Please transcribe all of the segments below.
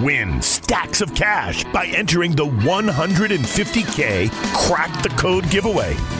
Win stacks of cash by entering the 150K Crack the Code giveaway.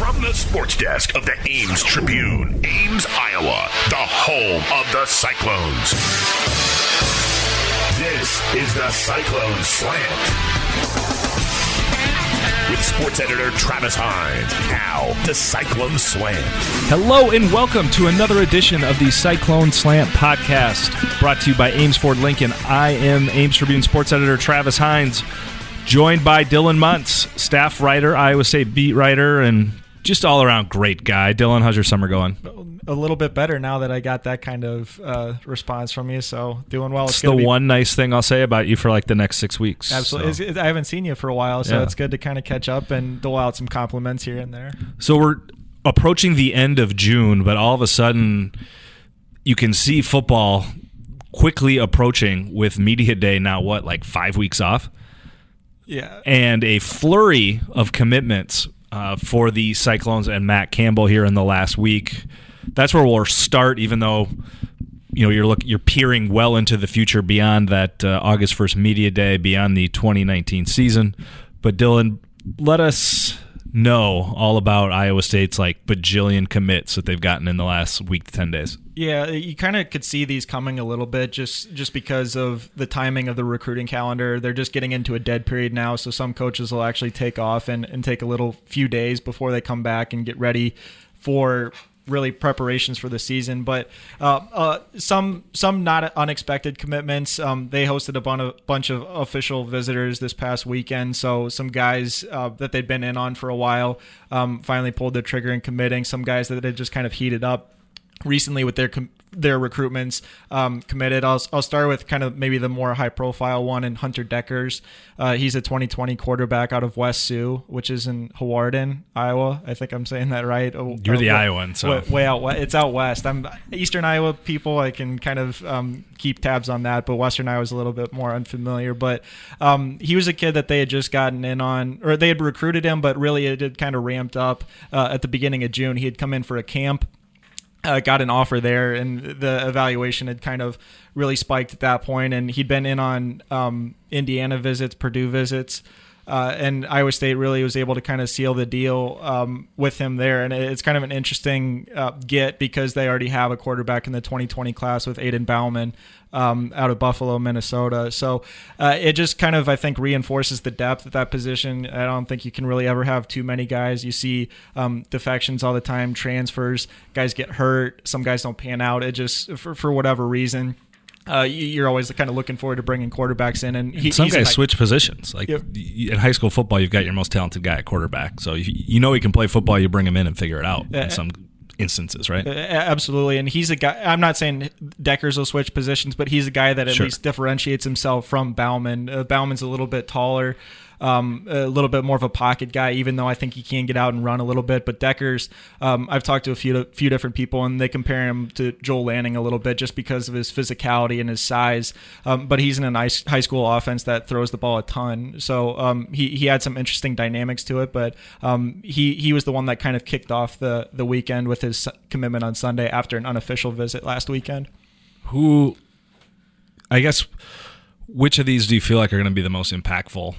From the sports desk of the Ames Tribune, Ames, Iowa, the home of the Cyclones. This is the Cyclone Slant. With sports editor Travis Hines. Now, the Cyclone Slant. Hello and welcome to another edition of the Cyclone Slant podcast, brought to you by Ames Ford Lincoln. I am Ames Tribune sports editor Travis Hines, joined by Dylan Muntz, staff writer, Iowa State beat writer, and just all around great guy. Dylan, how's your summer going? a little bit better now that I got that kind of uh, response from you. So doing well. It's, it's the be- one nice thing I'll say about you for like the next six weeks. Absolutely, so. it's, it's, I haven't seen you for a while, so yeah. it's good to kind of catch up and dole out some compliments here and there. So we're approaching the end of June, but all of a sudden you can see football quickly approaching with media day now. What like five weeks off? Yeah, and a flurry of commitments uh, for the Cyclones and Matt Campbell here in the last week that's where we'll start. Even though you know you're look you're peering well into the future beyond that uh, August first media day, beyond the 2019 season. But Dylan, let us know all about Iowa State's like bajillion commits that they've gotten in the last week to 10 days. Yeah, you kind of could see these coming a little bit just just because of the timing of the recruiting calendar. They're just getting into a dead period now, so some coaches will actually take off and, and take a little few days before they come back and get ready for really preparations for the season. But uh, uh, some some not unexpected commitments. Um, they hosted a bun- bunch of official visitors this past weekend, so some guys uh, that they'd been in on for a while um, finally pulled the trigger and committing. Some guys that had just kind of heated up recently with their com- their recruitments um, committed. I'll, I'll start with kind of maybe the more high profile one in Hunter Dekkers. Uh, he's a 2020 quarterback out of West Sioux, which is in Hawarden, Iowa. I think I'm saying that right. Oh, You're the uh, Iowan, so way, way, out. It's out west. I'm Eastern Iowa people. I can kind of um, keep tabs on that, but Western Iowa is a little bit more unfamiliar. But um, he was a kid that they had just gotten in on, or they had recruited him, but really it had kind of ramped up uh, at the beginning of June. He had come in for a camp uh, got an offer there, and the evaluation had kind of really spiked at that point. And he'd been in on um, Indiana visits, Purdue visits, uh, and Iowa State really was able to kind of seal the deal um, with him there. And it's kind of an interesting uh, get because they already have a quarterback in the 2020 class with Aidan Bouman um, out of Buffalo, Minnesota. So uh, it just kind of, I think, reinforces the depth at that position. I don't think you can really ever have too many guys. You see um, defections all the time, transfers, guys get hurt, some guys don't pan out. It just, for, for whatever reason, uh, you're always kind of looking forward to bringing quarterbacks in, and he, some guys high, switch positions. Like yep. in high school football, you've got your most talented guy at quarterback, so you, you know he can play football. You bring him in and figure it out. Uh, in some instances, right? Uh, absolutely, and he's a guy. I'm not saying Dekkers will switch positions, but he's a guy that at sure. least differentiates himself from Bouman. Uh, Bouman's a little bit taller um, a little bit more of a pocket guy, even though I think he can get out and run a little bit. But Dekkers, um, I've talked to a few few different people, and they compare him to Joel Lanning a little bit just because of his physicality and his size. Um, but he's in a nice high school offense that throws the ball a ton, so um, he he had some interesting dynamics to it. But um, he he was the one that kind of kicked off the the weekend with his commitment on Sunday after an unofficial visit last weekend. Who, I guess, which of these do you feel like are going to be the most impactful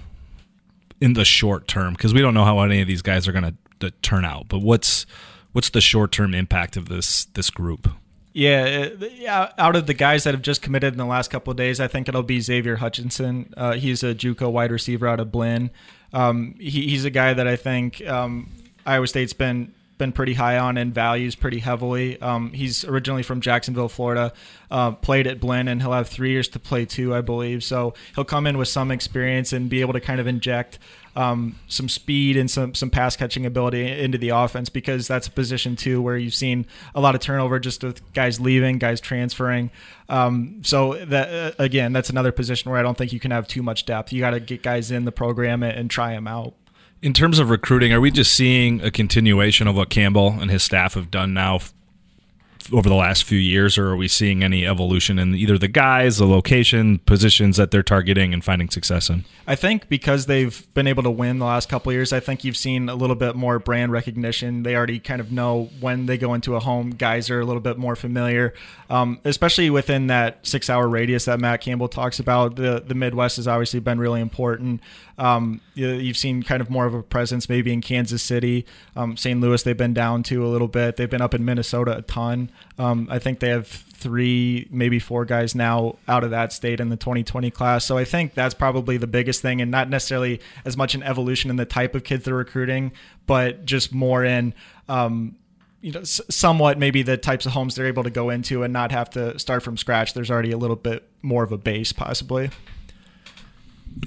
in the short term because we don't know how any of these guys are going to turn out. But what's what's the short term impact of this this group? Yeah, uh, out of the guys that have just committed in the last couple of days, I think it'll be Xavier Hutchinson. Uh, he's a JUCO wide receiver out of Blinn. Um, he, he's a guy that I think um, Iowa State's been been pretty high on and values pretty heavily. Um, he's originally from Jacksonville, Florida, uh, played at Blinn, and he'll have three years to play too, I believe. So he'll come in with some experience and be able to kind of inject um, some speed and some some pass catching ability into the offense because that's a position too where you've seen a lot of turnover just with guys leaving, guys transferring. Um, so that uh, again, that's another position where I don't think you can have too much depth. You got to get guys in the program and, and try them out. In terms of recruiting, are we just seeing a continuation of what Campbell and his staff have done now over the last few years, or are we seeing any evolution in either the guys, the location, positions that they're targeting and finding success in? I think because they've been able to win the last couple years, I think you've seen a little bit more brand recognition. They already kind of know when they go into a home, guys are a little bit more familiar, um, especially within that six-hour radius that Matt Campbell talks about. The the Midwest has obviously been really important. Um, you've seen kind of more of a presence maybe in Kansas City, um, St. Louis. They've been down to a little bit. They've been up in Minnesota a ton. Um, I think they have three, maybe four guys now out of that state in the 2020 class. So I think that's probably the biggest thing, and not necessarily as much an evolution in the type of kids they're recruiting, but just more in. Um, you know, somewhat maybe the types of homes they're able to go into and not have to start from scratch. There's already a little bit more of a base, possibly.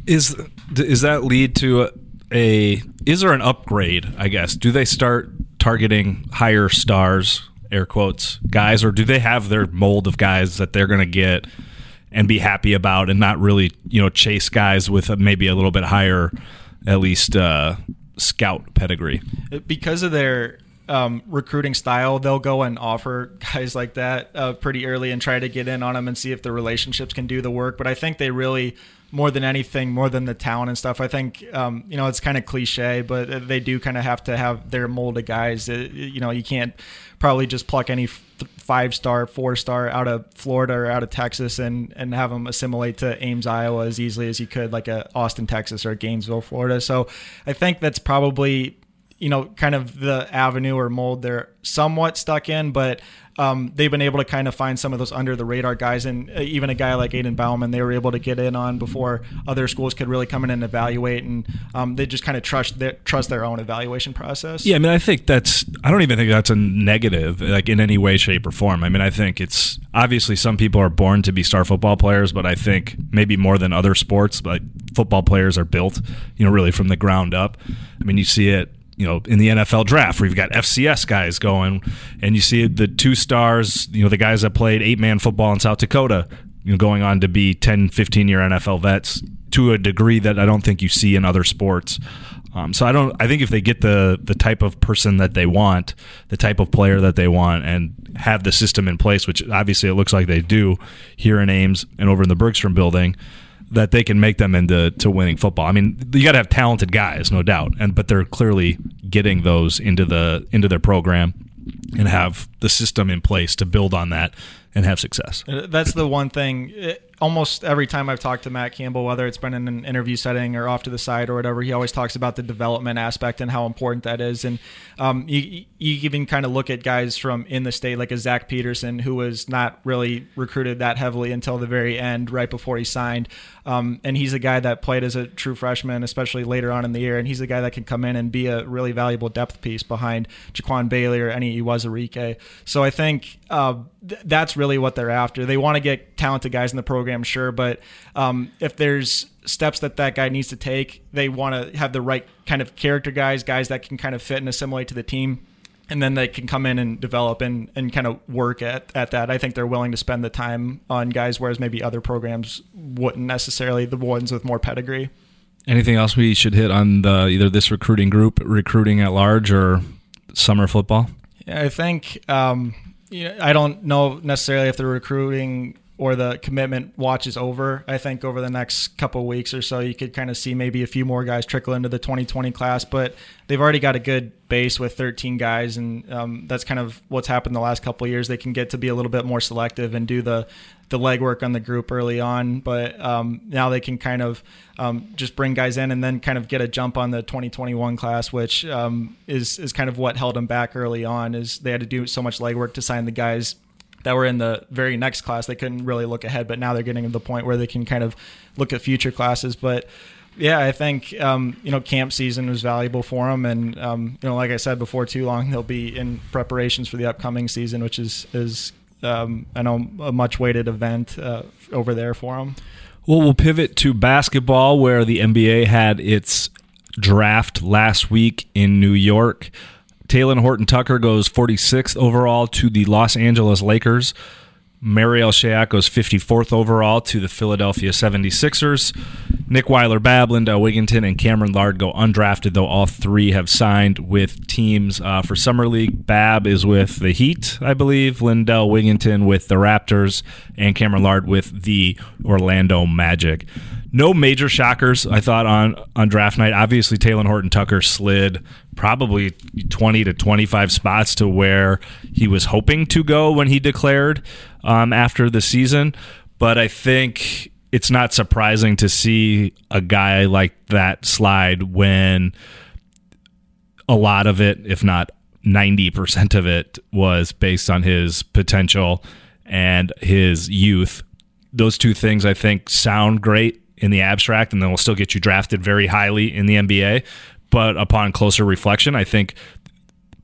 Is is that lead to a is there an upgrade? I guess do they start targeting higher stars, air quotes, guys, or do they have their mold of guys that they're going to get and be happy about, and not really you know chase guys with maybe a little bit higher, at least uh, scout pedigree? Because of their um, recruiting style, they'll go and offer guys like that uh, pretty early and try to get in on them and see if the relationships can do the work. But I think they really more than anything, more than the talent and stuff. I think um, you know it's kind of cliche, but they do kind of have to have their mold of guys. It, you know, you can't probably just pluck any five star, four star out of Florida or out of Texas and and have them assimilate to Ames, Iowa as easily as you could, like a Austin, Texas, or Gainesville, Florida. So I think that's probably you know kind of the avenue or mold they're somewhat stuck in, but um, they've been able to kind of find some of those under the radar guys, and uh, even a guy like Aidan Bouman, they were able to get in on before other schools could really come in and evaluate, and um, they just kind of trust their, trust their own evaluation process. Yeah, I mean, I think that's I don't even think that's a negative, like in any way, shape, or form. I mean, I think it's obviously some people are born to be star football players, but I think maybe more than other sports, but football players are built, you know, really from the ground up. I mean, you see it you know in the NFL draft where you've got FCS guys going and you see the two stars you know the guys that played eight man football in South Dakota you know going on to be 10 15 year NFL vets to a degree that I don't think you see in other sports. Um, so I don't I think if they get the the type of person that they want the type of player that they want and have the system in place which obviously it looks like they do here in Ames and over in the Bergstrom building that they can make them into to winning football. I mean, you got to have talented guys, no doubt, and but they're clearly getting those into the into their program and have the system in place to build on that and have success. That's the one thing. It, almost every time I've talked to Matt Campbell, whether it's been in an interview setting or off to the side or whatever, he always talks about the development aspect and how important that is. And um, you, you even kind of look at guys from in the state, like a Zach Petersen, who was not really recruited that heavily until the very end, right before he signed. Um, and he's a guy that played as a true freshman, especially later on in the year. And he's a guy that can come in and be a really valuable depth piece behind Jaquan Bailey or Enyi Uwazurike. So I think uh, th- that's really what they're after. They want to get talented guys in the program, sure, but um, if there's steps that that guy needs to take, they want to have the right kind of character guys, guys that can kind of fit and assimilate to the team and then they can come in and develop and, and kind of work at, at that. I think they're willing to spend the time on guys, whereas maybe other programs wouldn't necessarily, the ones with more pedigree. Anything else we should hit on the either this recruiting group, recruiting at large, or summer football? Yeah, I think um, you know, I don't know necessarily if the recruiting or the commitment watch is over. I think over the next couple weeks or so, you could kind of see maybe a few more guys trickle into the 2020 class, but they've already got a good base with 13 guys, and um, that's kind of what's happened the last couple years. They can get to be a little bit more selective and do the the legwork on the group early on, but um, now they can kind of um, just bring guys in and then kind of get a jump on the 2021 class, which um, is is kind of what held them back early on. Is they had to do so much legwork to sign the guys that were in the very next class. They couldn't really look ahead, but now they're getting to the point where they can kind of look at future classes. But Yeah, I think um, you know camp season was valuable for them, and um, you know, like I said before, too long they'll be in preparations for the upcoming season, which is is um, I know a much weighted event uh, over there for them. Well, we'll pivot to basketball, where the NBA had its draft last week in New York. Talen Horton Tucker goes 46th overall to the Los Angeles Lakers. Marial Shayok goes 54th overall to the Philadelphia 76ers. Nick Weiler Babb, Lindell Wigginton, and Cameron Lard go undrafted, though all three have signed with teams uh, for Summer League. Babb is with the Heat, I believe. Lindell Wigginton with the Raptors, and Cameron Lard with the Orlando Magic. No major shockers, I thought, on, on draft night. Obviously, Talen Horton Tucker slid probably 20 to 25 spots to where he was hoping to go when he declared um, after the season. But I think it's not surprising to see a guy like that slide when a lot of it, if not 90% of it, was based on his potential and his youth. Those two things I think sound great in the abstract, and then will still get you drafted very highly in the NBA. But upon closer reflection, I think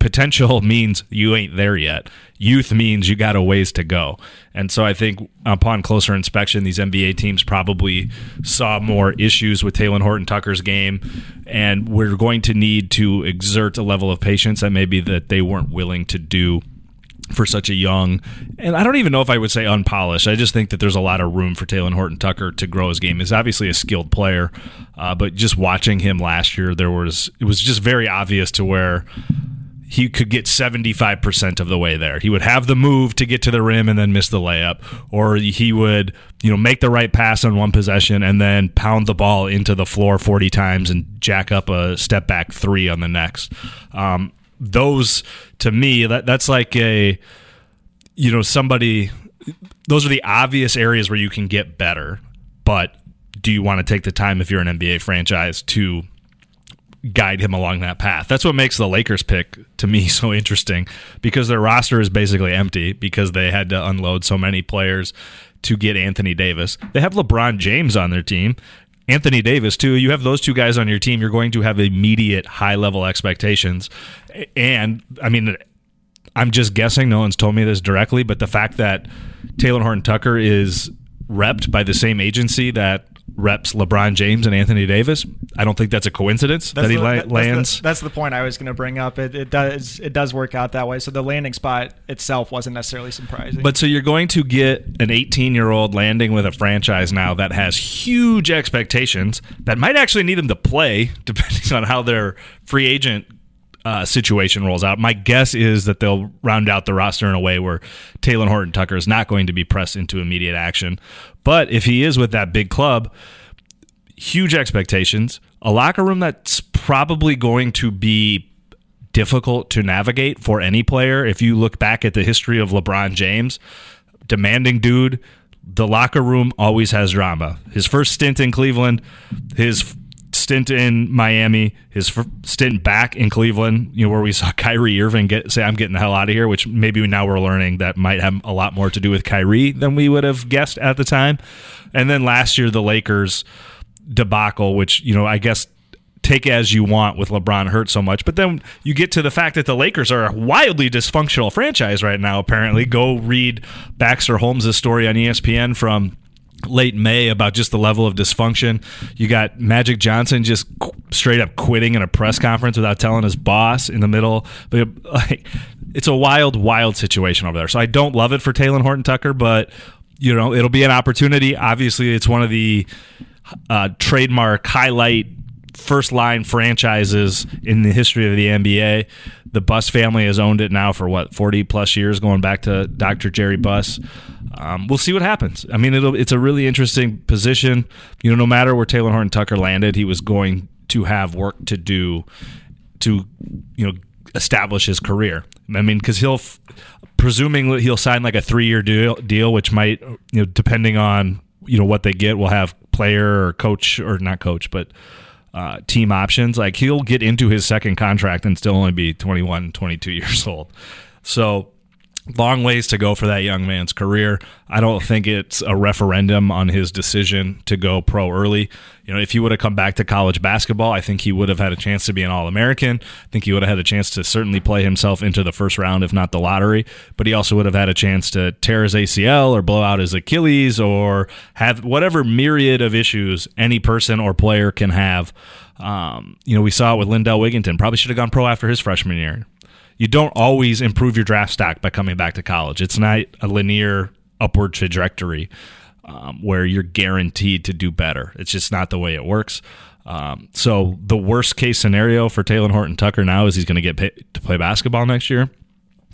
potential means you ain't there yet. Youth means you got a ways to go. And so I think upon closer inspection, these NBA teams probably saw more issues with Talen Horton Tucker's game. And we're going to need to exert a level of patience that maybe that they weren't willing to do for such a young, and I don't even know if I would say unpolished. I just think that there's a lot of room for Talen Horton Tucker to grow his game. He's obviously a skilled player, uh, but just watching him last year, there was it was just very obvious to where he could get 75% of the way there. He would have the move to get to the rim and then miss the layup or he would, you know, make the right pass on one possession and then pound the ball into the floor 40 times and jack up a step back 3 on the next. Um, those to me that that's like a you know somebody those are the obvious areas where you can get better but do you want to take the time if you're an NBA franchise to guide him along that path that's what makes the Lakers pick to me so interesting because their roster is basically empty because they had to unload so many players to get Anthony Davis. They have LeBron James on their team. Anthony Davis too. You have those two guys on your team. You're going to have immediate high level expectations, and I mean, I'm just guessing. No one's told me this directly, but the fact that Talen Horton Tucker is repped by the same agency that reps LeBron James and Anthony Davis. I don't think that's a coincidence that's that he the, la- that's lands. The, that's the point I was going to bring up. It, it does it does work out that way. So the landing spot itself wasn't necessarily surprising. But so you're going to get an 18 year old landing with a franchise now that has huge expectations that might actually need him to play, depending on how their free agent uh, situation rolls out. My guess is that they'll round out the roster in a way where Talen Horton Tucker is not going to be pressed into immediate action. But if he is with that big club, huge expectations, a locker room that's probably going to be difficult to navigate for any player. If you look back at the history of LeBron James, demanding dude, the locker room always has drama. His first stint in Cleveland, his stint in Miami, his stint back in Cleveland, you know, where we saw Kyrie Irving get say, "I'm getting the hell out of here," which maybe now we're learning that might have a lot more to do with Kyrie than we would have guessed at the time. And then last year, the Lakers debacle, which you know, I guess take as you want with LeBron hurt so much. But then you get to the fact that the Lakers are a wildly dysfunctional franchise right now, apparently. Go read Baxter Holmes' story on ESPN from late May about just the level of dysfunction. You got Magic Johnson just straight up quitting in a press conference without telling his boss in the middle. But like, it's a wild, wild situation over there. So I don't love it for Talen Horton Tucker, but you know it'll be an opportunity. Obviously, it's one of the uh, trademark highlight first line franchises in the history of the NBA. The Buss family has owned it now for what forty plus years, going back to Dr. Jerry Buss. Um, we'll see what happens. I mean, it's a really interesting position. You know, no matter where Talen Horton Tucker landed, he was going to have work to do to you know establish his career. I mean, because he'll presuming he'll sign like a three year deal, deal, which might you know depending on you know what they get, will have player or coach or not coach, but uh, team options. Like he'll get into his second contract and still only be 21, 22 years old. So long ways to go for that young man's career. I don't think it's a referendum on his decision to go pro early. You know, if he would have come back to college basketball, I think he would have had a chance to be an All American. I think he would have had a chance to certainly play himself into the first round, if not the lottery. But he also would have had a chance to tear his ACL or blow out his Achilles or have whatever myriad of issues any person or player can have. Um, you know, we saw it with Lindell Wigginton. Probably should have gone pro after his freshman year you don't always improve your draft stock by coming back to college. It's not a linear upward trajectory um, where you're guaranteed to do better. It's just not the way it works. Um, so the worst case scenario for Talen Horton Tucker now is he's going to get paid to play basketball next year.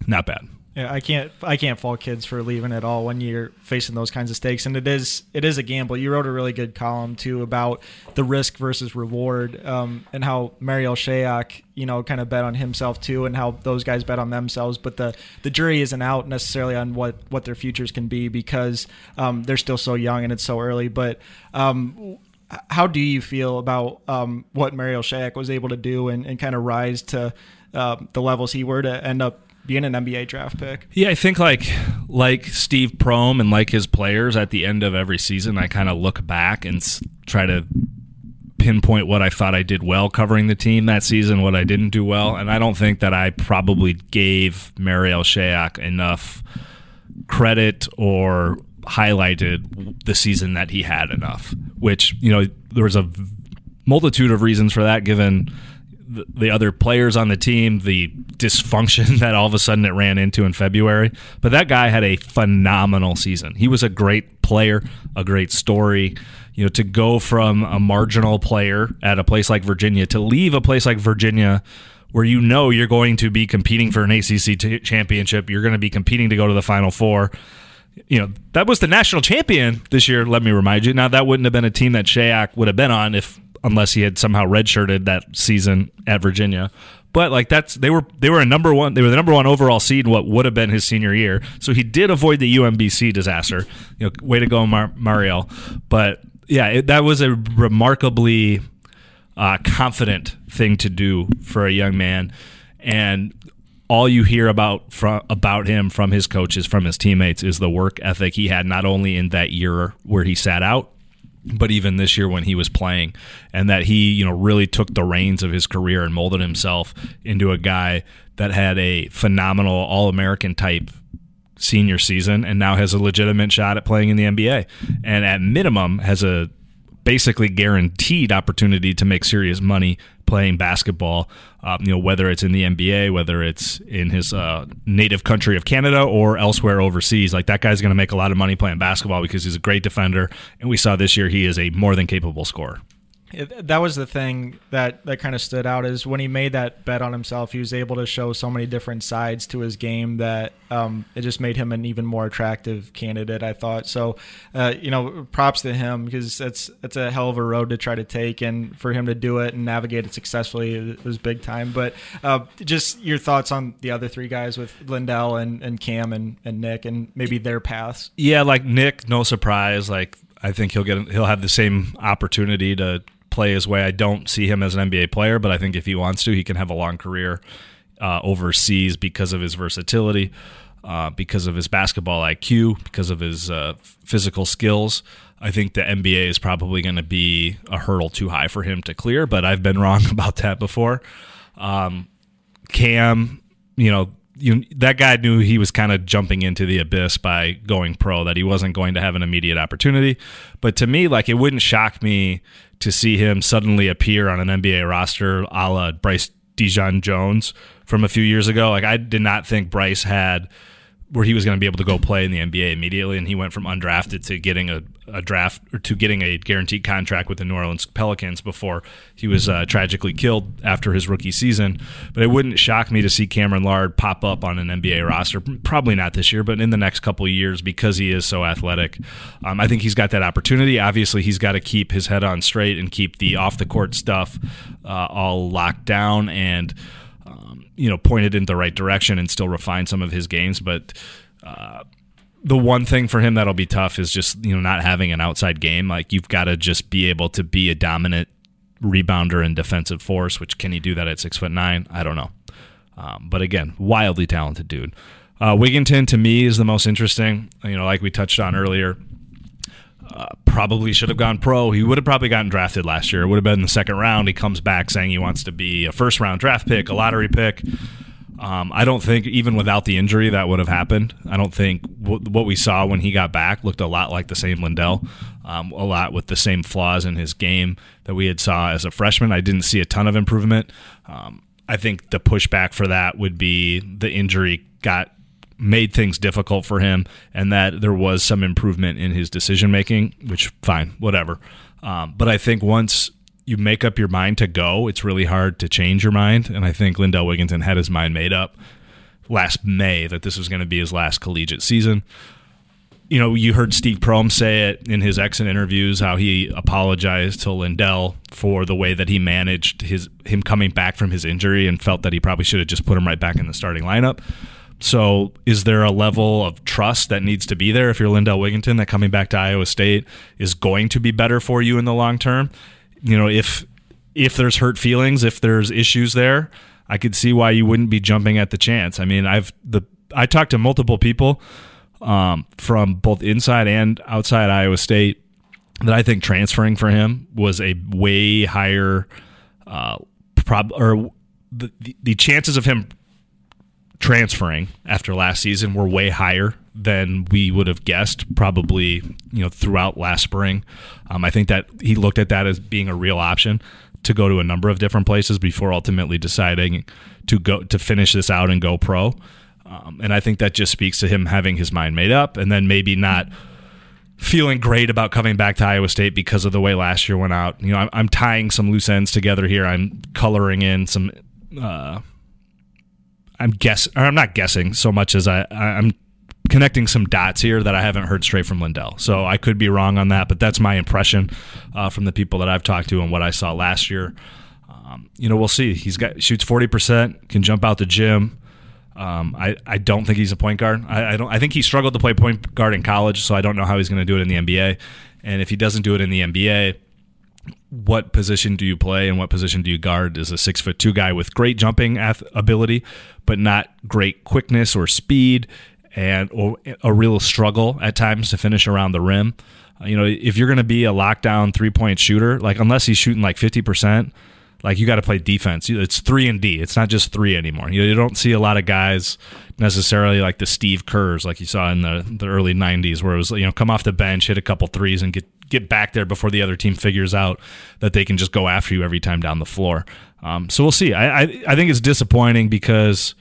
Not bad. Yeah, I can't I can't fault kids for leaving at all when you're facing those kinds of stakes, and it is it is a gamble. You wrote a really good column too about the risk versus reward, um, and how Marial Shayok, you know, kind of bet on himself too, and how those guys bet on themselves. But the the jury isn't out necessarily on what what their futures can be because um, they're still so young and it's so early. But um, how do you feel about um, what Marial Shayok was able to do and, and kind of rise to uh, the levels he were to end up being an NBA draft pick. Yeah, I think like like Steve Prohm and like his players at the end of every season, I kind of look back and try to pinpoint what I thought I did well covering the team that season, what I didn't do well, and I don't think that I probably gave Marial Shayok enough credit or highlighted the season that he had enough. Which you know there was a multitude of reasons for that, given the, other players on the team, the dysfunction that all of a sudden it ran into in February. But that guy had a phenomenal season. He was a great player, a great story. You know, to go from a marginal player at a place like Virginia to leave a place like Virginia where you know you're going to be competing for an ACC t- championship, you're going to be competing to go to the Final Four. You know, that was the national champion this year, let me remind you. Now, that wouldn't have been a team that Shayok would have been on if unless he had somehow redshirted that season at Virginia. But like that's they were they were a number one they were the number one overall seed in what would have been his senior year. So he did avoid the UMBC disaster. You know, way to go, Mar- Marial. But yeah, it, that was a remarkably uh, confident thing to do for a young man, and all you hear about from about him from his coaches, from his teammates, is the work ethic he had not only in that year where he sat out, but even this year when he was playing and that he you know really took the reins of his career and molded himself into a guy that had a phenomenal all-american type senior season and now has a legitimate shot at playing in the NBA and at minimum has a basically guaranteed opportunity to make serious money playing basketball. Um, you know, whether it's in the NBA, whether it's in his uh, native country of Canada or elsewhere overseas, like that guy's going to make a lot of money playing basketball because he's a great defender, and we saw this year he is a more than capable scorer. It, that was the thing that that kind of stood out is when he made that bet on himself, he was able to show so many different sides to his game that um, it just made him an even more attractive candidate. I thought so. Uh, you know, props to him because that's that's a hell of a road to try to take, and for him to do it and navigate it successfully was big time. But uh, just your thoughts on the other three guys with Lindell and, and Cam and, and Nick and maybe their paths. Yeah, like Nick, no surprise. Like I think he'll get he'll have the same opportunity to play his way. I don't see him as an NBA player, but I think if he wants to, he can have a long career uh, overseas because of his versatility, uh, because of his basketball IQ, because of his uh, physical skills. I think the NBA is probably going to be a hurdle too high for him to clear, but I've been wrong about that before. Um, Cam, you know, you, that guy knew he was kind of jumping into the abyss by going pro, that he wasn't going to have an immediate opportunity. But to me, like, it wouldn't shock me to see him suddenly appear on an NBA roster a la Bryce Dejean Jones from a few years ago. Like, I did not think Bryce had where he was going to be able to go play in the NBA immediately, and he went from undrafted to getting a, a draft or to getting a guaranteed contract with the New Orleans Pelicans before he was uh, tragically killed after his rookie season. But it wouldn't shock me to see Cameron Lard pop up on an NBA roster. Probably not this year, but in the next couple of years because he is so athletic. Um, I think he's got that opportunity. Obviously, he's got to keep his head on straight and keep the off the court stuff uh, all locked down and you know pointed in the right direction and still refine some of his games. But uh, the one thing for him that'll be tough is just you know not having an outside game. Like you've got to just be able to be a dominant rebounder and defensive force. Which can he do that at six foot nine? I don't know. Um, but again, wildly talented dude. Uh, Wigginton to me is the most interesting. You know, like we touched on earlier, probably should have gone pro. He would have probably gotten drafted last year. It would have been in the second round. He comes back saying he wants to be a first round draft pick, a lottery pick. Um, I don't think even without the injury that would have happened. I don't think w- what we saw when he got back looked a lot like the same Lindell, um, a lot with the same flaws in his game that we had saw as a freshman. I didn't see a ton of improvement. Um, I think the pushback for that would be the injury got made things difficult for him, and that there was some improvement in his decision making. Which fine, whatever. Um, but I think once you make up your mind to go, it's really hard to change your mind. And I think Lindell Wigginton had his mind made up last May that this was going to be his last collegiate season. You know, you heard Steve Prohm say it in his exit interviews how he apologized to Lindell for the way that he managed his him coming back from his injury and felt that he probably should have just put him right back in the starting lineup. So, is there a level of trust that needs to be there if you're Lindell Wigginton that coming back to Iowa State is going to be better for you in the long term? you know, if if there's hurt feelings, if there's issues there, I could see why you wouldn't be jumping at the chance. I mean, I've the I talked to multiple people um, from both inside and outside Iowa State that I think transferring for him was a way higher uh, prob or the, the chances of him transferring after last season were way higher than we would have guessed probably you know throughout last spring. Um, i think that he looked at that as being a real option to go to a number of different places before ultimately deciding to go to finish this out and go pro. Um, and i think that just speaks to him having his mind made up and then maybe not feeling great about coming back to iowa state because of the way last year went out. You know i'm, I'm tying some loose ends together here. I'm coloring in some uh, I'm guess or I'm not guessing so much as I I'm connecting some dots here that I haven't heard straight from Lindell. So I could be wrong on that, but that's my impression uh, from the people that I've talked to and what I saw last year. Um, you know, we'll see. He's got shoots forty percent, can jump out the gym. Um, I, I don't think he's a point guard. I, I, don't. I think he struggled to play point guard in college, so I don't know how he's going to do it in the NBA. And if he doesn't do it in the NBA, what position do you play and what position do you guard as a six foot two guy with great jumping ability, but not great quickness or speed, and or a real struggle at times to finish around the rim. You know, if you're going to be a lockdown three point shooter, like unless he's shooting like fifty percent, like you got to play defense. It's three and D. It's not just three anymore. You don't see a lot of guys necessarily like the Steve Kerrs, like you saw in the, the early '90s, where it was you know come off the bench, hit a couple threes, and get get back there before the other team figures out that they can just go after you every time down the floor. Um, so we'll see. I, I, I think it's disappointing because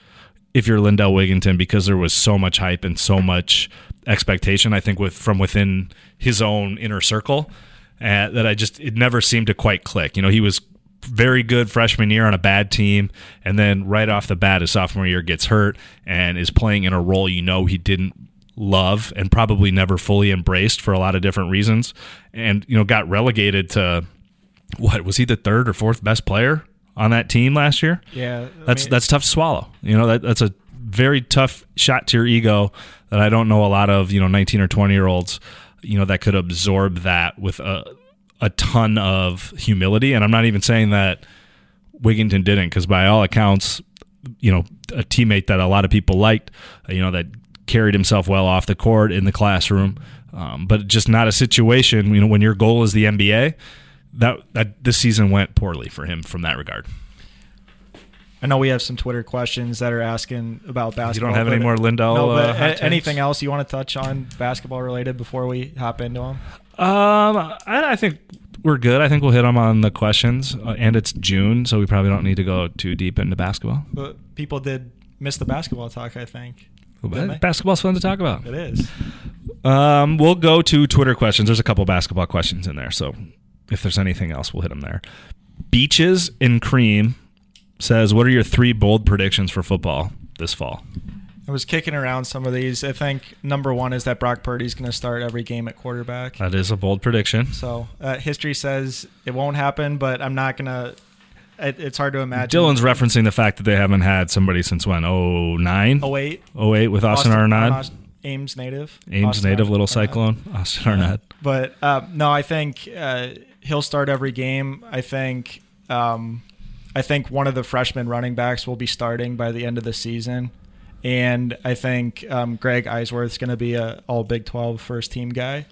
if you're Lindell Wigginton, because there was so much hype and so much expectation, I think with from within his own inner circle, uh, that I just it never seemed to quite click. You know, he was very good freshman year on a bad team, and then right off the bat, his sophomore year gets hurt and is playing in a role you know he didn't love and probably never fully embraced for a lot of different reasons and you know got relegated to what was he the third or fourth best player on that team last year? Yeah I that's mean, that's tough to swallow. You know that, that's a very tough shot to your ego that I don't know a lot of you know 19 or 20 year olds you know that could absorb that with a a ton of humility. And I'm not even saying that Wigginton didn't because by all accounts you know a teammate that a lot of people liked you know that carried himself well off the court in the classroom, um, but just not a situation. You know, when your goal is the NBA, that that this season went poorly for him from that regard. I know we have some Twitter questions that are asking about basketball. You don't have any more Lindell? No, but uh, anything else you want to touch on basketball related before we hop into them? Um, I, I think we're good. I think we'll hit them on the questions, uh, and it's June, so we probably don't need to go too deep into basketball. But people did miss the basketball talk. I think. Basketball's fun to talk about. It is. Um, we'll go to Twitter questions. There's a couple basketball questions in there, so if there's anything else, we'll hit them there. Beaches and Cream says, "What are your three bold predictions for football this fall?" I was kicking around some of these. I think number one is that Brock Purdy's going to start every game at quarterback. That is a bold prediction. So uh, history says it won't happen, but I'm not going to it, it's hard to imagine. Dylan's referencing the fact that they haven't had somebody since when? 09? 08. 08 with Austen, Austen Arnaud. Ames native. Ames Austin native, little cyclone. Austen Arnaud. But uh, no, I think uh, he'll start every game. I think um, I think one of the freshman running backs will be starting by the end of the season. and I think um, Greg Eisworth's going to be a All Big 12 first team guy.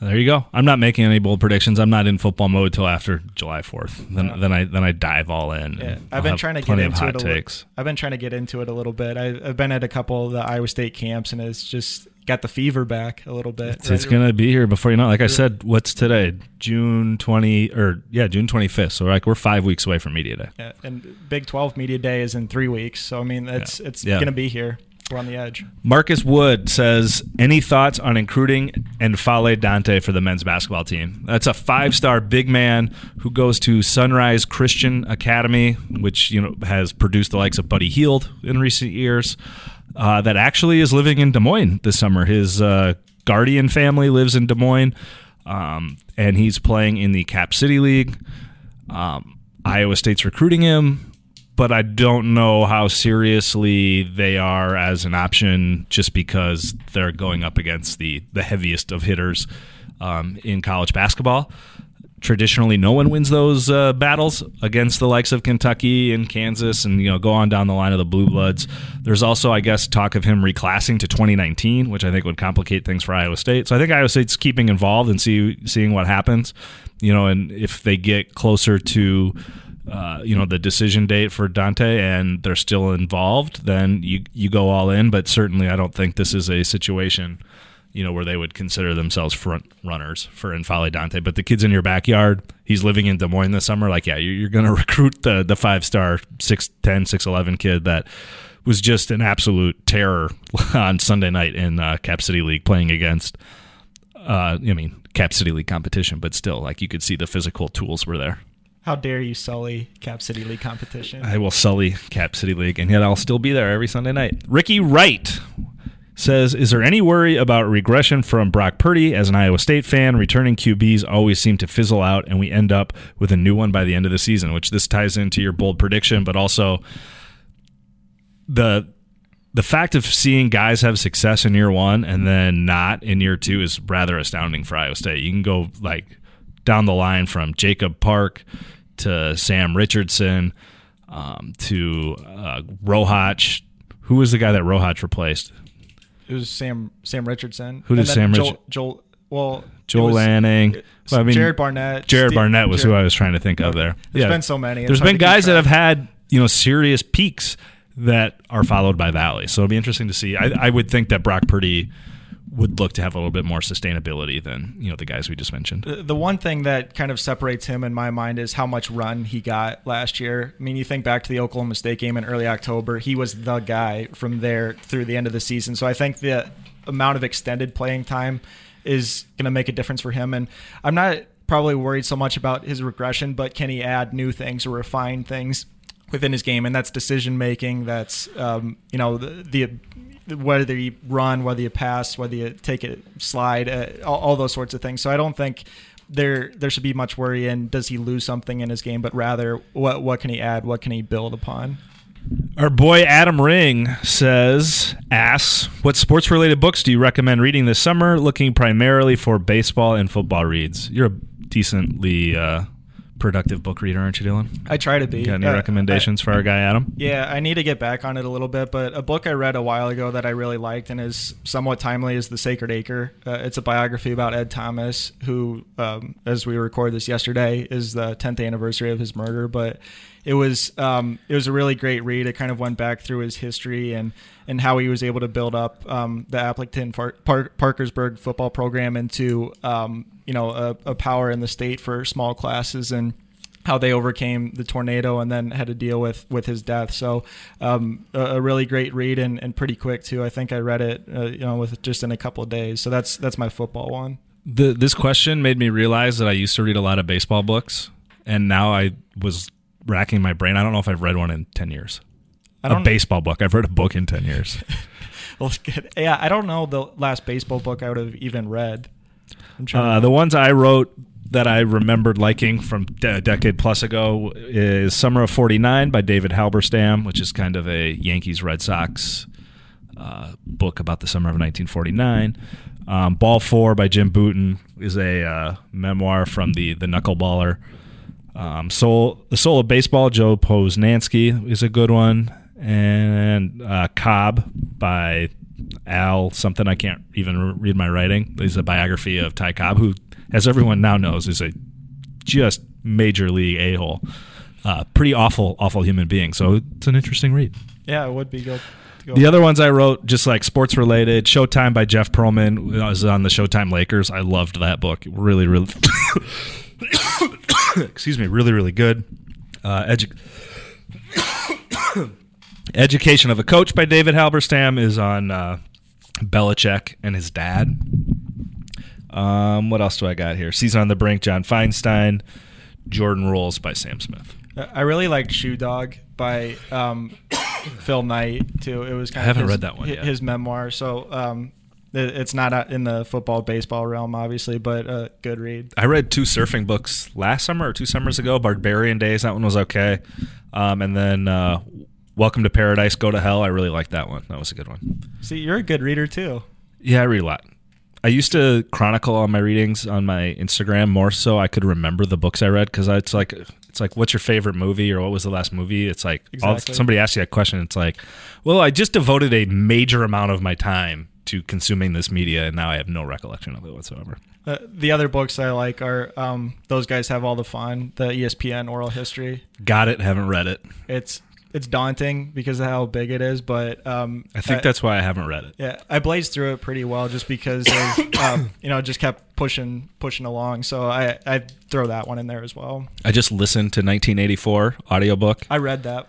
There you go. I'm not making any bold predictions. I'm not in football mode till after July 4th. Then Yeah. then I then I dive all in. Yeah, I've been trying to get into it. A li- I've been trying to get into it a little bit. I, I've been at a couple of the Iowa State camps, and it's just got the fever back a little bit. It's, it's gonna be here before you know. Like I said, what's today? June 20 or yeah, June 25th. So like we're five weeks away from media day. Yeah, and Big 12 media day is in three weeks, so I mean, it's it's Yeah. going to be here. We're on the edge. Marcus Wood says, "Any thoughts on recruiting N'Faly Dante for the men's basketball team? That's a five-star big man who goes to Sunrise Christian Academy, which you know has produced the likes of Buddy Hield in recent years. Uh, that actually is living in Des Moines this summer. His uh, guardian family lives in Des Moines, um, and he's playing in the Cap City League. Um, Iowa State's recruiting him." But I don't know how seriously they are as an option just because they're going up against the the heaviest of hitters um, in college basketball. Traditionally, no one wins those uh, battles against the likes of Kentucky and Kansas, and you know go on down the line of the blue bloods. There's also, I guess, talk of him reclassing to 2019, which I think would complicate things for Iowa State. So I think Iowa State's keeping involved and see seeing what happens. You know, and if they get closer to uh, you know the decision date for Dante and they're still involved, then you you go all in. But certainly, I don't think this is a situation you know where they would consider themselves front runners for N'Faly Dante. But the kid's in your backyard. He's living in Des Moines this summer. Like, yeah, you're, you're going to recruit the the five star 6'10", 6'11 kid that was just an absolute terror on Sunday night in uh, Cap City League playing against. Uh, I mean, Cap City League competition, but still, like you could see the physical tools were there. How dare you sully Cap City League competition? I will sully Cap City League, and yet I'll still be there every Sunday night. Ricky Wright says, "Is there any worry about regression from Brock Purdy as an Iowa State fan? Returning QBs always seem to fizzle out, and we end up with a new one by the end of the season." Which this ties into your bold prediction, but also the the fact of seeing guys have success in year one and then not in year two is rather astounding for Iowa State. You can go like down the line from Jacob Park to Sam Richardson um, to uh, Rohach. Who was the guy that Rohach replaced? It was Sam Sam Richardson. Who did Sam Joel, Joel well Joel was- Lanning. it- Well, I mean, Jared Barnett. Jared Steve- Barnett was who I was trying to think of there. There's been so many. It's There's been guys that have had you know serious peaks that are followed by valleys. So it'll be interesting to see. I, I would think that Brock Purdy would look to have a little bit more sustainability than you know the guys we just mentioned. The one thing that kind of separates him in my mind is how much run he got last year. I mean, you think back to the Oklahoma State game in early October, he was the guy from there through the end of the season. So I think the amount of extended playing time is going to make a difference for him. And I'm not probably worried so much about his regression, but can he add new things or refine things? within his game, and that's decision making. That's um, you know the, the whether you run, whether you pass, whether you take it slide, uh, all, all those sorts of things. So I don't think there there should be much worry in does he lose something in his game, but rather what what can he add, what can he build upon. Our boy Adam Ring says, asks, what sports related books do you recommend reading this summer? Looking primarily for baseball and football reads. You're a decently uh, productive book reader, aren't you, Dylan? I try to be. Got any Uh, recommendations for our guy Adam? Yeah, I need to get back on it a little bit, but a book I read a while ago that I really liked and is somewhat timely is The Sacred Acre. Uh, it's a biography about Ed Thomas, who, um, as we record this yesterday, is the 10th anniversary of his murder. But it was um, it was a really great read. It kind of went back through his history and and how he was able to build up um, the Aplington Par- Par- Parkersburg football program into um, you know a, a power in the state for small classes and how they overcame the tornado and then had to deal with with his death. So um, a, a really great read and, and pretty quick too. I think I read it uh, you know with just in a couple days. So that's that's my football one. The, this question made me realize that I used to read a lot of baseball books, and now I was racking my brain. I don't know if I've read one in 10 years. A baseball book. I've read a book in 10 years. well, good. Yeah, I don't know the last baseball book I would have even read. Uh, the ones I wrote that I remembered liking from de- a decade plus ago is Summer of 49 by David Halberstam, which is kind of a Yankees Red Sox uh, book about the summer of 1949. Um, Ball 4 by Jim Bouton is a uh, memoir from the, the knuckleballer. Um, Soul, the Soul of Baseball, Joe Posnanski is a good one. and uh, Cobb by Al something I can't even read my writing. It's a biography of Ty Cobb, who, as everyone now knows, is a just major league a hole. Uh, pretty awful, awful human being. So it's an interesting read. Yeah, it would be. Go, go The other ones I wrote, just like sports related, Showtime by Jeff Pearlman. I was on the Showtime Lakers. I loved that book. Really, really. excuse me. Really, really good. Uh, edu- Education of a Coach by David Halberstam is on uh, Belichick and his dad. Um, what else do I got here? Season on the Brink, John Feinstein. Jordan Rules by Sam Smith. I really liked Shoe Dog by um, Phil Knight too. It was kind I haven't of his, read that one hi- yet. His memoir. So um, it's not uh, in the football baseball realm, obviously, but a good read. I read two surfing books last summer or two summers ago. Barbarian Days, that one was okay. Um, and then uh, Welcome to Paradise, Go to Hell. I really liked that one. That was a good one. See, you're a good reader too. Yeah, I read a lot. I used to chronicle all my readings on my Instagram more so I could remember the books I read because it's like it's like what's your favorite movie or what was the last movie? It's like all- somebody asks you that question. It's like, well, I just devoted a major amount of my time to consuming this media, and now I have no recollection of it whatsoever. Uh, the other books I like are um, those guys have all the fun. The ESPN oral history. Got it? Haven't read it. It's it's daunting because of how big it is, but um, I think that's why I haven't read it. Yeah, I blazed through it pretty well just because of um, you know just kept pushing pushing along. So I I throw that one in there as well. I just listened to 1984 audiobook. I read that.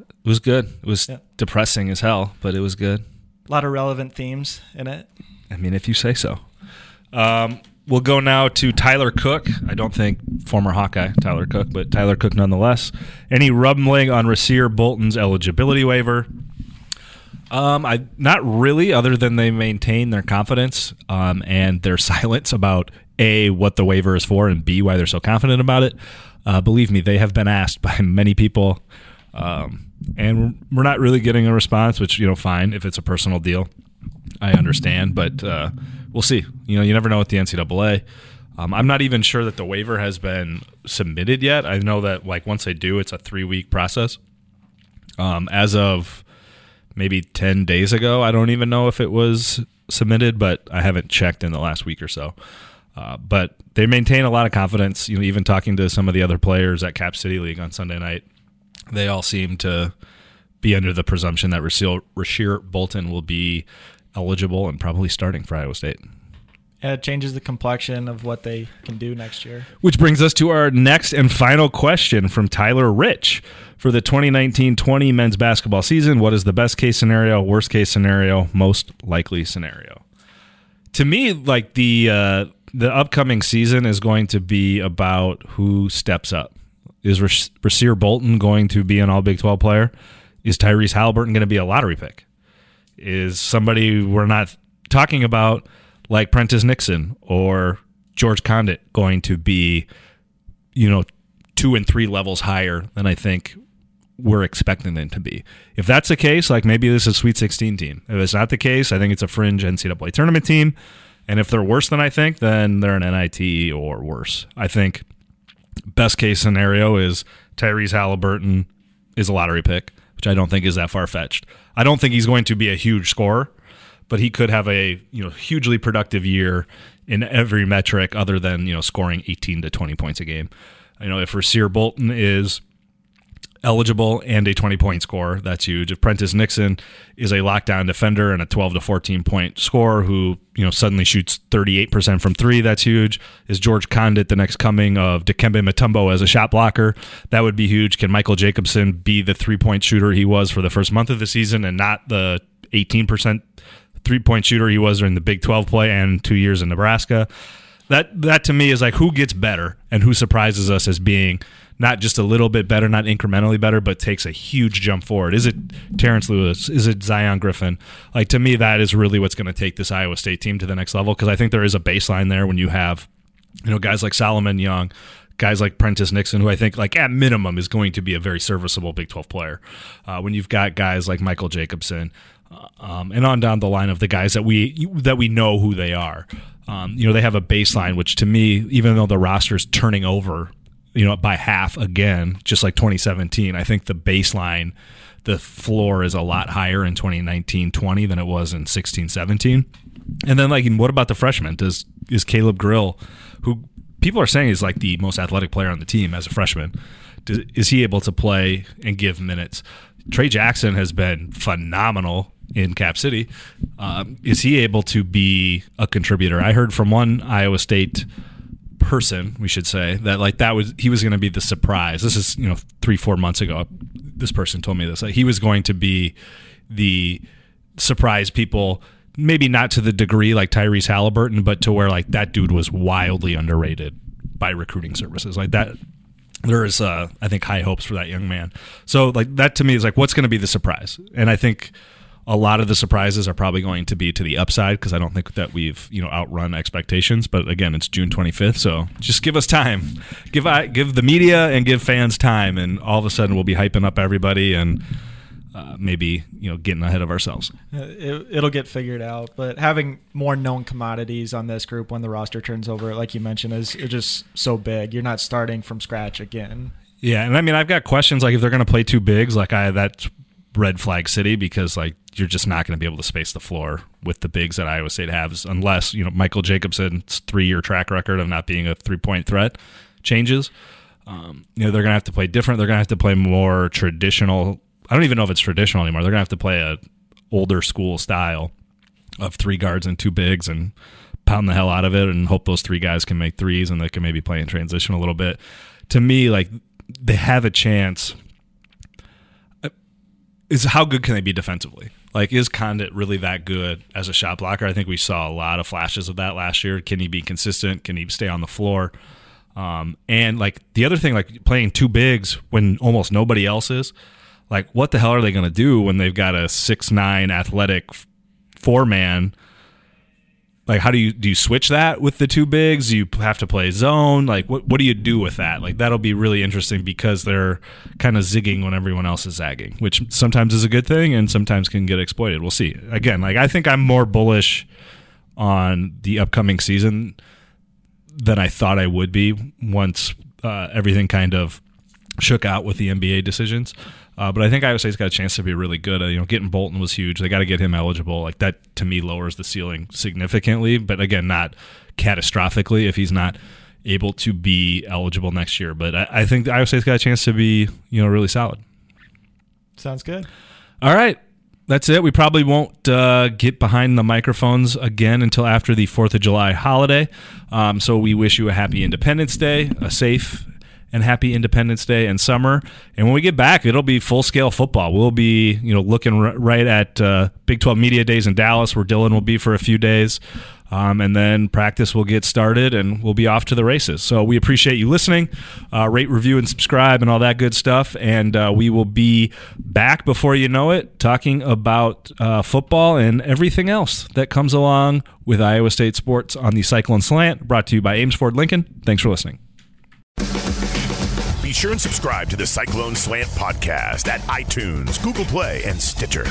It was good. It was Yeah. depressing as hell, but it was good. A lot of relevant themes in it. I mean, if you say so. Um, we'll go now to Tyler Cook. I don't think former Hawkeye Tyler Cook, but Tyler Cook nonetheless. Any rumbling on Rasir Bolton's eligibility waiver? Um, I not really, other than they maintain their confidence um, and their silence about a what the waiver is for and b why they're so confident about it. Uh, believe me, they have been asked by many people, um, and we're not really getting a response. Which you know, fine if it's a personal deal. I understand, but uh, we'll see. You know, you never know with the NCAA. Um, I'm not even sure that the waiver has been submitted yet. I know that like once they do, it's a three week process. Um, as of maybe 10 days ago, I don't even know if it was submitted, but I haven't checked in the last week or so. Uh, but they maintain a lot of confidence. You know, even talking to some of the other players at Cap City League on Sunday night, they all seem to be under the presumption that Rasir, Rasir Bolton will be eligible and probably starting for Iowa State. Yeah, it changes the complexion of what they can do next year. Which brings us to our next and final question from Tyler Rich. For the 2019 20 men's basketball season, what is the best case scenario, worst case scenario, most likely scenario? To me, like the uh, the upcoming season is going to be about who steps up. Is Ras- Rasir Bolton going to be an All Big 12 player? Is Tyrese Haliburton going to be a lottery pick? Is somebody we're not talking about like Prentiss Nixon or George Conditt going to be, you know, two and three levels higher than I think we're expecting them to be. If that's the case, like maybe this is a Sweet 16 team. If it's not the case, I think it's a fringe NCAA tournament team. And if they're worse than I think, then they're an NIT or worse. I think best case scenario is Tyrese Haliburton is a lottery pick, which I don't think is that far fetched. I don't think he's going to be a huge scorer, but he could have a you know hugely productive year in every metric other than you know scoring 18 to 20 points a game. You know if Rasir Bolton is eligible and a 20 point score. That's huge. If Prentiss Nixon is a lockdown defender and a 12 to 14 point scorer who, you know, suddenly shoots 38% from three, that's huge. Is George Conditt the next coming of Dikembe Mutombo as a shot blocker? That would be huge. Can Michael Jacobson be the three point shooter he was for the first month of the season and not the 18% three point shooter he was during the Big 12 play and two years in Nebraska? That that to me is like who gets better and who surprises us as being not just a little bit better, not incrementally better, but takes a huge jump forward. Is it Terrence Lewis? Is it Zion Griffin? Like to me, that is really what's going to take this Iowa State team to the next level because I think there is a baseline there when you have, you know, guys like Solomon Young, guys like Prentiss Nixon, who I think like at minimum is going to be a very serviceable Big Twelve player. Uh, when you've got guys like Michael Jacobson, uh, um, and on down the line of the guys that we that we know who they are. Um, you know, they have a baseline, which to me, even though the roster is turning over you know, by half again, just like 2017. I think the baseline, the floor is a lot higher in 2019 20 than it was in 16 17. And then, like, what about the freshman? Does is Caleb Grill, who people are saying is like the most athletic player on the team as a freshman, does, is he able to play and give minutes? Tre Jackson has been phenomenal in Cap City. Um, is he able to be a contributor? I heard from one Iowa State person, we should say, that like that was he was going to be the surprise. This is you know three four months ago. This person told me this. Like, he was going to be the surprise people. Maybe not to the degree like Tyrese Haliburton, but to where like that dude was wildly underrated by recruiting services. Like that, there is uh, I think high hopes for that young man. So like that to me is like what's going to be the surprise, and I think a lot of the surprises are probably going to be to the upside because I don't think that we've you know outrun expectations. But again, it's June 25th, so just give us time, give I give the media and give fans time, and all of a sudden we'll be hyping up everybody and. Uh, maybe you know getting ahead of ourselves. Uh, it, will get figured out, but having more known commodities on this group when the roster turns over, like you mentioned, is just so big. You're not starting from scratch again. Yeah, and I mean, I've got questions like if they're going to play two bigs, like I that's red flag city because like you're just not going to be able to space the floor with the bigs that Iowa State has unless you know Michael Jacobson's three year track record of not being a three point threat changes. Um, you know they're going to have to play different. They're going to have to play more traditional. I don't even know if it's traditional anymore. They're going to have to play a older school style of three guards and two bigs and pound the hell out of it and hope those three guys can make threes and they can maybe play in transition a little bit. To me, like they have a chance is how good can they be defensively? Like, is Conditt really that good as a shot blocker? I think we saw a lot of flashes of that last year. Can he be consistent? Can he stay on the floor? Um, and like the other thing, like playing two bigs when almost nobody else is, like what the hell are they going to do when they've got a six nine athletic four man like how do you do you switch that with the two bigs? Do you have to play zone? Like what, what do you do with that? Like that'll be really interesting because they're kind of zigging when everyone else is zagging which sometimes is a good thing and sometimes can get exploited. We'll see. Again like i think i'm more bullish on the upcoming season than i thought i would be once uh, everything kind of shook out with the nba decisions uh, but I think Iowa State's got a chance to be really good. Uh, you know, getting Bolton was huge. They got to get him eligible. Like that to me lowers the ceiling significantly, but again, not catastrophically if he's not able to be eligible next year. But I, I think Iowa State's got a chance to be you know really solid. Sounds good. All right. That's it. We probably won't uh, get behind the microphones again until after the 4th of July holiday. Um, so we wish you a happy Independence Day, a safe and happy Independence Day and summer. And when we get back, it'll be full scale football. We'll be, you know, looking r- right at uh, Big 12 Media Days in Dallas, where Dylan will be for a few days. Um, and then practice will get started and we'll be off to the races. So we appreciate you listening. Uh, rate, review, and subscribe and all that good stuff. And uh, we will be back before you know it talking about uh, football and everything else that comes along with Iowa State sports on the Cyclone Slant, brought to you by Ames Ford Lincoln. Thanks for listening. Sure and subscribe to the Cyclone Slant podcast at iTunes, Google Play, and Stitcher.